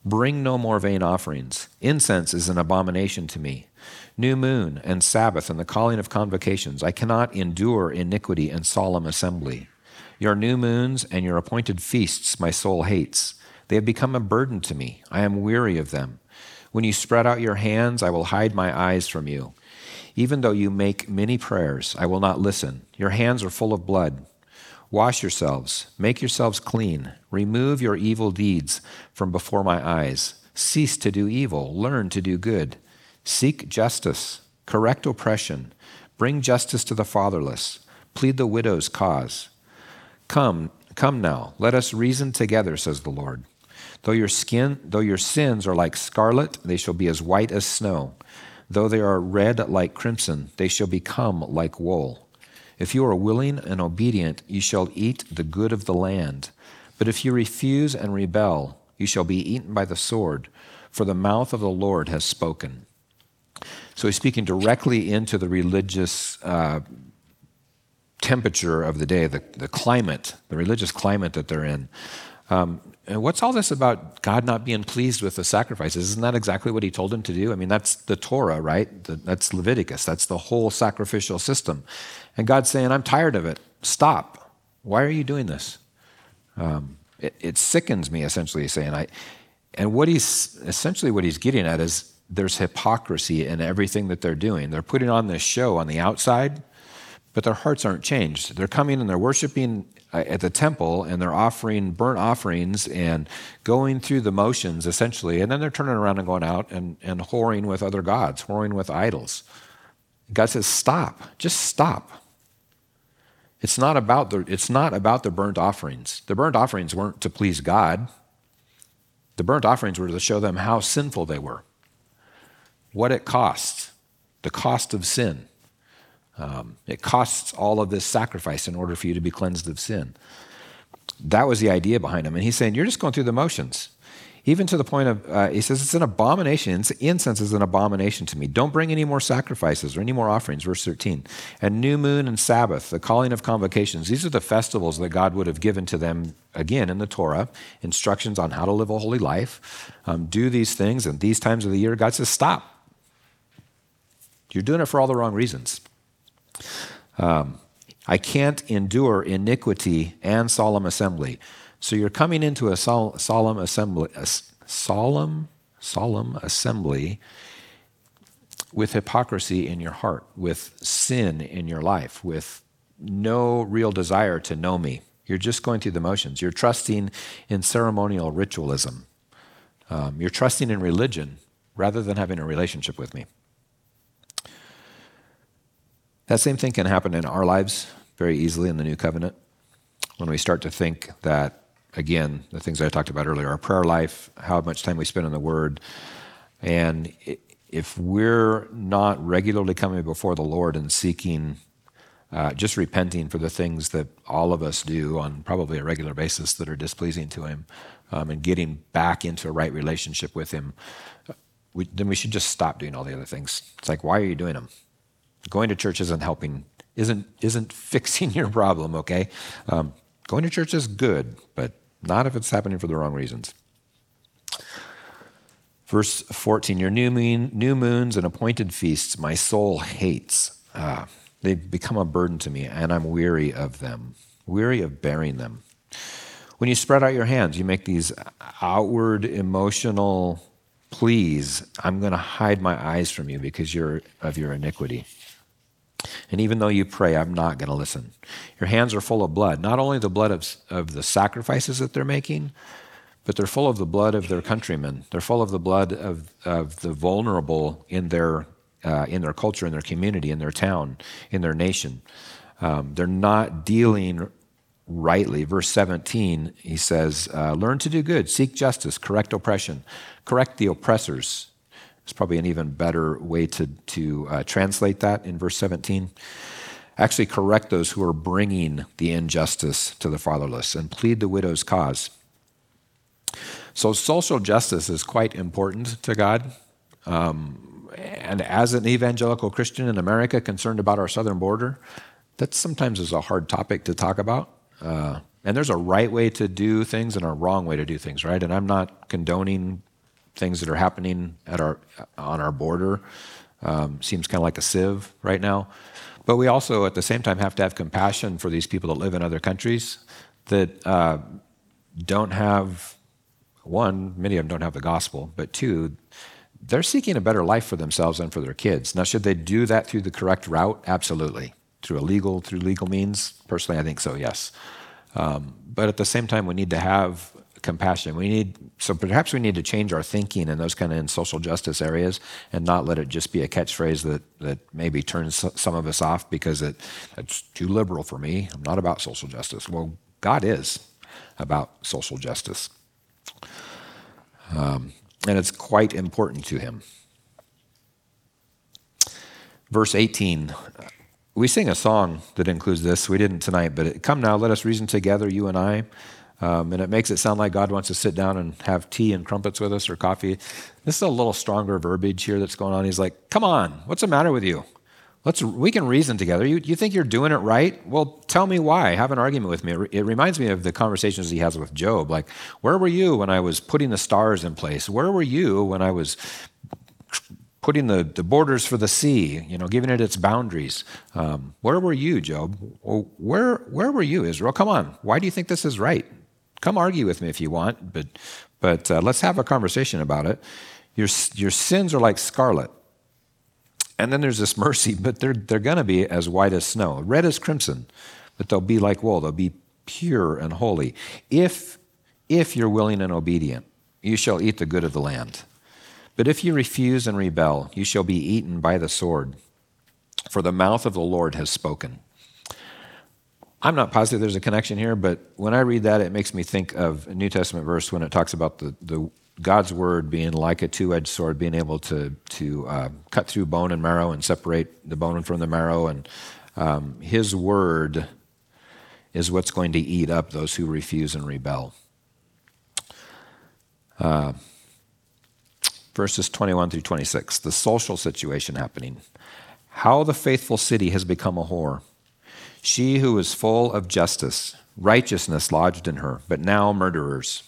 Bring no more vain offerings. Incense is an abomination to me. New moon and Sabbath and the calling of convocations. I cannot endure iniquity and solemn assembly. Your new moons and your appointed feasts my soul hates. They have become a burden to me. I am weary of them. When you spread out your hands, I will hide my eyes from you. Even though you make many prayers, I will not listen. Your hands are full of blood. Wash yourselves, make yourselves clean, remove your evil deeds from before my eyes. Cease to do evil, learn to do good. Seek justice, correct oppression, bring justice to the fatherless, plead the widow's cause. Come, come now, let us reason together, says the Lord. Though your skin, though your sins are like scarlet, they shall be as white as snow. Though they are red like crimson, they shall become like wool. If you are willing and obedient, you shall eat the good of the land. But if you refuse and rebel, you shall be eaten by the sword, for the mouth of the Lord has spoken. So he's speaking directly into the religious uh, temperature of the day, the, the climate, the religious climate that they're in. Um, and what's all this about God not being pleased with the sacrifices? Isn't that exactly what he told him to do? I mean, that's the Torah, right? The, that's Leviticus. That's the whole sacrificial system. And God's saying, I'm tired of it. Stop. Why are you doing this? Um, it, it, sickens me, essentially, saying. I, and what he's essentially what he's getting at is there's hypocrisy in everything that they're doing. They're putting on this show on the outside, but their hearts aren't changed. They're coming and they're worshiping uh, at the temple and they're offering burnt offerings and going through the motions essentially, and then they're turning around and going out and, and whoring with other gods, whoring with idols. God says, Stop, just stop. It's not about the, it's not about the burnt offerings. The burnt offerings weren't to please God. The burnt offerings were to show them how sinful they were, what it costs, the cost of sin. Um, it costs all of this sacrifice in order for you to be cleansed of sin. That was the idea behind him. And he's saying, You're just going through the motions. Even to the point of, uh, he says, It's an abomination. Incense is an abomination to me. Don't bring any more sacrifices or any more offerings. Verse 13. And new moon and Sabbath, the calling of convocations. These are the festivals that God would have given to them, again, in the Torah, instructions on how to live a holy life. Um, do these things. And these times of the year, God says, Stop. You're doing it for all the wrong reasons. Um, I can't endure iniquity and solemn assembly. So you're coming into a sol- solemn assembly, a solemn, solemn assembly with hypocrisy in your heart, with sin in your life, with no real desire to know me. You're just going through the motions. You're trusting in ceremonial ritualism. Um, you're trusting in religion rather than having a relationship with me. That same thing can happen in our lives very easily in the new covenant when we start to think that, again, the things I talked about earlier, our prayer life, how much time we spend in the Word, and if we're not regularly coming before the Lord and seeking, uh, just repenting for the things that all of us do on probably a regular basis that are displeasing to Him, um, and getting back into a right relationship with Him, we, then we should just stop doing all the other things. It's like, why are you doing them? Going to church isn't helping, isn't, isn't fixing your problem, okay? Um, going to church is good, but not if it's happening for the wrong reasons. Verse 14 Your new, moon, new moons and appointed feasts my soul hates. Ah, they become a burden to me, and I'm weary of them, weary of bearing them. When you spread out your hands, you make these outward emotional pleas. I'm going to hide my eyes from you because you're, of your iniquity. And even though you pray, I'm not going to listen. Your hands are full of blood, not only the blood of, of the sacrifices that they're making, but they're full of the blood of their countrymen. They're full of the blood of, of the vulnerable in their, uh, in their culture, in their community, in their town, in their nation. Um, they're not dealing rightly. Verse 17, he says, uh, Learn to do good, seek justice, correct oppression, correct the oppressors, it's probably an even better way to, to uh, translate that in verse 17. Actually, correct those who are bringing the injustice to the fatherless and plead the widow's cause. So, social justice is quite important to God. Um, and as an evangelical Christian in America concerned about our southern border, that sometimes is a hard topic to talk about. Uh, and there's a right way to do things and a wrong way to do things, right? And I'm not condoning things that are happening at our on our border. Um, seems kind of like a sieve right now. But we also, at the same time, have to have compassion for these people that live in other countries that uh, don't have one. Many of them don't have the gospel, but two, they're seeking a better life for themselves and for their kids. Now, should they do that through the correct route? Absolutely. Through a legal, through legal means? Personally, I think so. Yes. Um, but at the same time, we need to have compassion. We need so perhaps we need to change our thinking in those kind of in social justice areas and not let it just be a catchphrase that that maybe turns some of us off because it it's too liberal for me. I'm not about social justice. Well, God is about social justice, um, and it's quite important to Him. Verse 18 we sing a song that includes this. We didn't tonight, but it, come now, let us reason together, you and I. Um, and it makes it sound like God wants to sit down and have tea and crumpets with us or coffee. This is a little stronger verbiage here that's going on. He's like, come on, what's the matter with you? Let's, we can reason together. You, you think you're doing it right? Well, tell me why. Have an argument with me. It, reminds me of the conversations he has with Job. Like, where were you when I was putting the stars in place? Where were you when I was putting the, the borders for the sea, you know, giving it its boundaries. Um, where were you, Job? Where, where were you, Israel? Come on. Why do you think this is right? Come argue with me if you want, but, but uh, let's have a conversation about it. Your, your sins are like scarlet. And then there's this mercy, but they're, they're going to be as white as snow, red as crimson, but they'll be like wool. They'll be pure and holy. If, if you're willing and obedient, you shall eat the good of the land. But if you refuse and rebel, you shall be eaten by the sword, for the mouth of the Lord has spoken. I'm not positive there's a connection here, but when I read that, it makes me think of a New Testament verse when it talks about the, the God's word being like a two-edged sword, being able to to uh, cut through bone and marrow and separate the bone from the marrow, and um, His word is what's going to eat up those who refuse and rebel. Uh, verses 21 through 26, the social situation happening. How the faithful city has become a whore. She who is full of justice, righteousness lodged in her, but now murderers.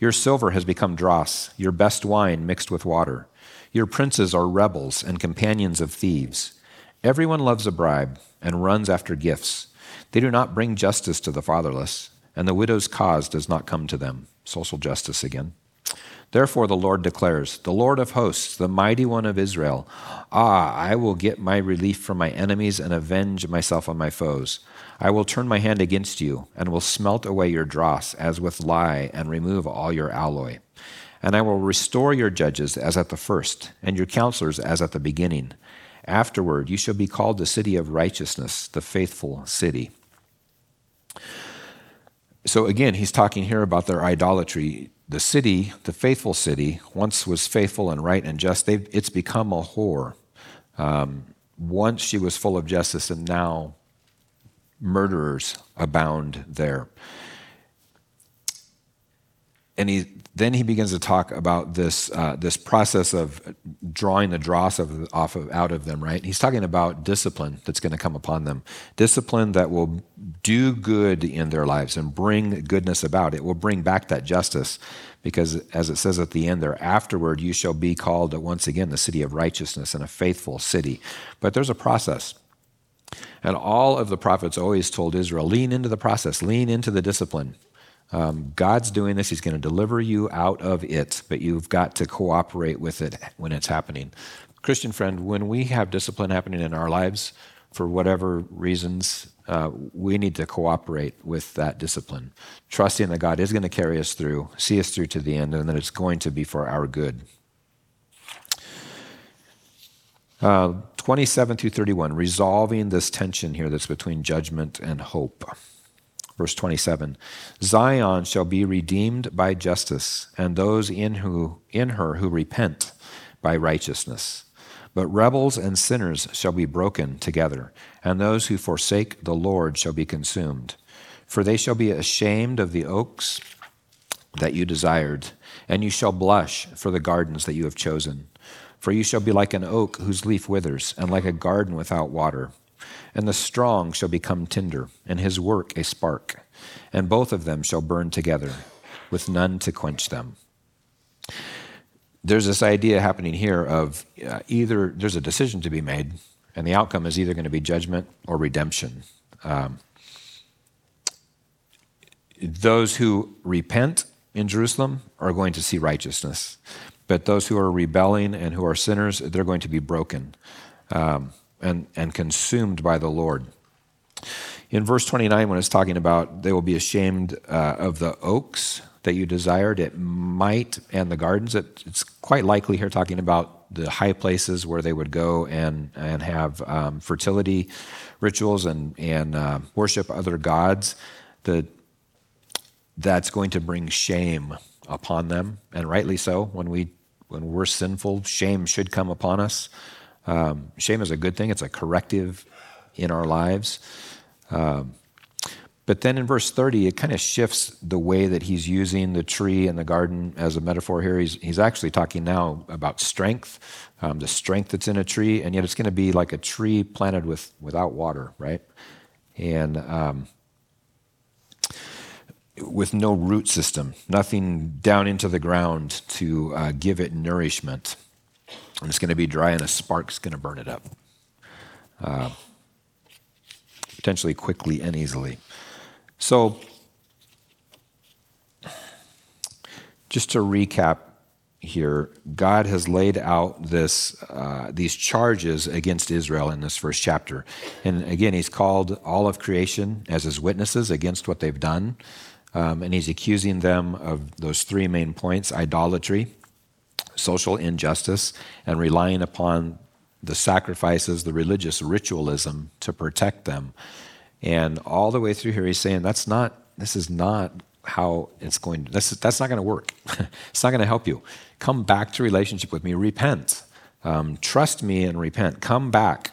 Your silver has become dross, your best wine mixed with water. Your princes are rebels and companions of thieves. Everyone loves a bribe and runs after gifts. They do not bring justice to the fatherless, and the widow's cause does not come to them. Social justice again. Therefore, the Lord declares, the Lord of hosts, the mighty one of Israel, Ah, I will get my relief from my enemies and avenge myself on my foes. I will turn my hand against you and will smelt away your dross as with lye and remove all your alloy. And I will restore your judges as at the first, and your counselors as at the beginning. Afterward, you shall be called the city of righteousness, the faithful city. So again, he's talking here about their idolatry the city, the faithful city, once was faithful and right and just, it's become a whore. Um, once she was full of justice, and now murderers abound there. And he, then he begins to talk about this, uh, this process of drawing the dross of, off of, out of them, right? He's talking about discipline that's going to come upon them. Discipline that will do good in their lives and bring goodness about. It will bring back that justice because, as it says at the end there, afterward you shall be called once again the city of righteousness and a faithful city. But there's a process. And all of the prophets always told Israel lean into the process, lean into the discipline. Um, God's doing this. He's going to deliver you out of it, but you've got to cooperate with it when it's happening. Christian friend, when we have discipline happening in our lives, for whatever reasons, uh, we need to cooperate with that discipline, trusting that God is going to carry us through, see us through to the end, and that it's going to be for our good. Uh, 27 through 31, resolving this tension here that's between judgment and hope. Verse 27 Zion shall be redeemed by justice, and those in, who, in her who repent by righteousness. But rebels and sinners shall be broken together, and those who forsake the Lord shall be consumed. For they shall be ashamed of the oaks that you desired, and you shall blush for the gardens that you have chosen. For you shall be like an oak whose leaf withers, and like a garden without water. And the strong shall become tinder, and his work a spark. And both of them shall burn together, with none to quench them. There's this idea happening here of uh, either there's a decision to be made, and the outcome is either going to be judgment or redemption. Um, those who repent in Jerusalem are going to see righteousness. But those who are rebelling and who are sinners, they're going to be broken um, and, and consumed by the Lord. In verse 29, when it's talking about they will be ashamed uh, of the oaks that you desired, it might, and the gardens, it, it's quite likely here talking about the high places where they would go and, and have um, fertility rituals and, and uh, worship other gods. The, that's going to bring shame upon them, and rightly so. When we when we're sinful, shame should come upon us. Um, shame is a good thing; it's a corrective in our lives. Um, but then in verse 30, it kind of shifts the way that he's using the tree and the garden as a metaphor here. He's, he's actually talking now about strength, um, the strength that's in a tree, and yet it's going to be like a tree planted with, without water, right? And um, with no root system, nothing down into the ground to uh, give it nourishment. And it's going to be dry, and a spark's going to burn it up, uh, potentially quickly and easily. So, just to recap here, God has laid out this, uh, these charges against Israel in this first chapter. And again, He's called all of creation as His witnesses against what they've done. Um, and he's accusing them of those three main points idolatry, social injustice, and relying upon the sacrifices, the religious ritualism to protect them. And all the way through here, he's saying that's not, this is not how it's going to, that's, that's not going to work. it's not going to help you. Come back to relationship with me, repent. Um, trust me and repent. Come back.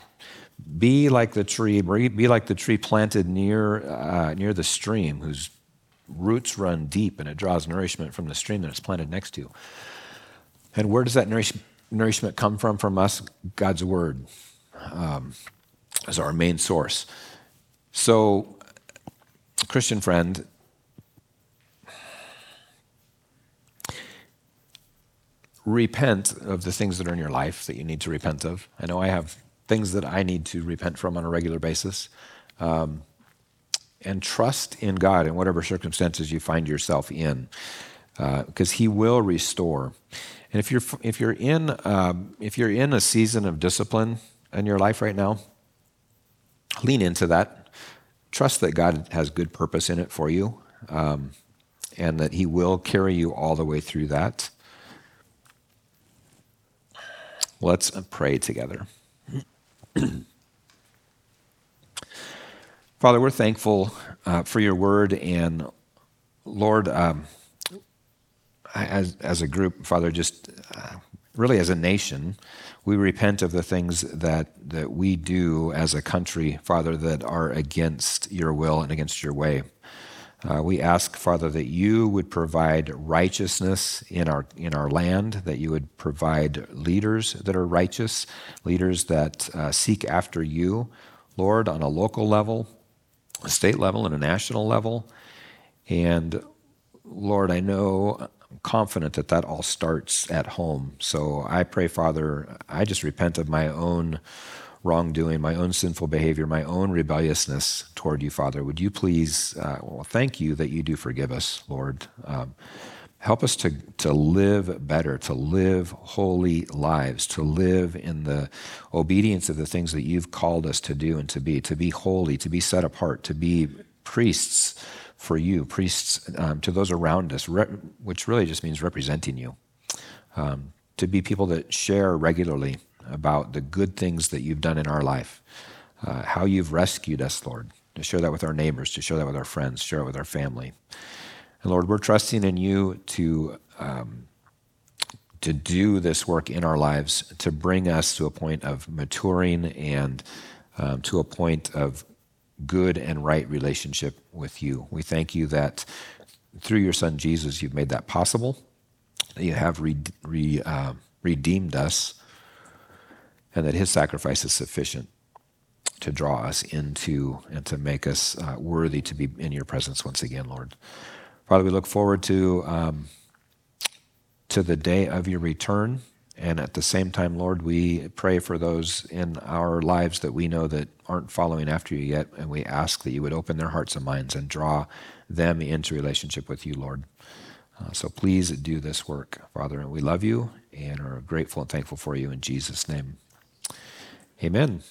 Be like the tree, be like the tree planted near, uh, near the stream, whose roots run deep and it draws nourishment from the stream that it's planted next to. And where does that nourish, nourishment come from from us? God's Word um, as our main source. So, Christian friend, repent of the things that are in your life that you need to repent of. I know I have things that I need to repent from on a regular basis. Um, and trust in God in whatever circumstances you find yourself in, because uh, He will restore. And if you're if you're in um, if you're in a season of discipline in your life right now, lean into that. Trust that God has good purpose in it for you, um, and that He will carry you all the way through that. Let's pray together. Father, we're thankful uh, for your word. And Lord, um, as, as a group, Father, just uh, really as a nation, we repent of the things that, that we do as a country, Father, that are against your will and against your way. Uh, we ask, Father, that you would provide righteousness in our, in our land, that you would provide leaders that are righteous, leaders that uh, seek after you, Lord, on a local level, a state level and a national level. And Lord, I know, I'm confident that that all starts at home. So I pray, Father, I just repent of my own wrongdoing, my own sinful behavior, my own rebelliousness toward you, Father. Would you please, uh, well, thank you that you do forgive us, Lord. Um, help us to, to live better, to live holy lives, to live in the obedience of the things that you've called us to do and to be, to be holy, to be set apart, to be priests for you, priests um, to those around us, re- which really just means representing you, um, to be people that share regularly about the good things that you've done in our life, uh, how you've rescued us, Lord, to share that with our neighbors, to share that with our friends, share it with our family. And Lord, we're trusting in you to, um, to do this work in our lives, to bring us to a point of maturing and um, to a point of good and right relationship with you. We thank you that through your son Jesus, you've made that possible. That you have re- re- uh, redeemed us and that his sacrifice is sufficient to draw us into and to make us uh, worthy to be in your presence once again, Lord. Father, we look forward to, um, to the day of your return. And at the same time, Lord, we pray for those in our lives that we know that aren't following after you yet. And we ask that you would open their hearts and minds and draw them into relationship with you, Lord. Uh, so please do this work, Father. And we love you and are grateful and thankful for you in Jesus' name. Amen.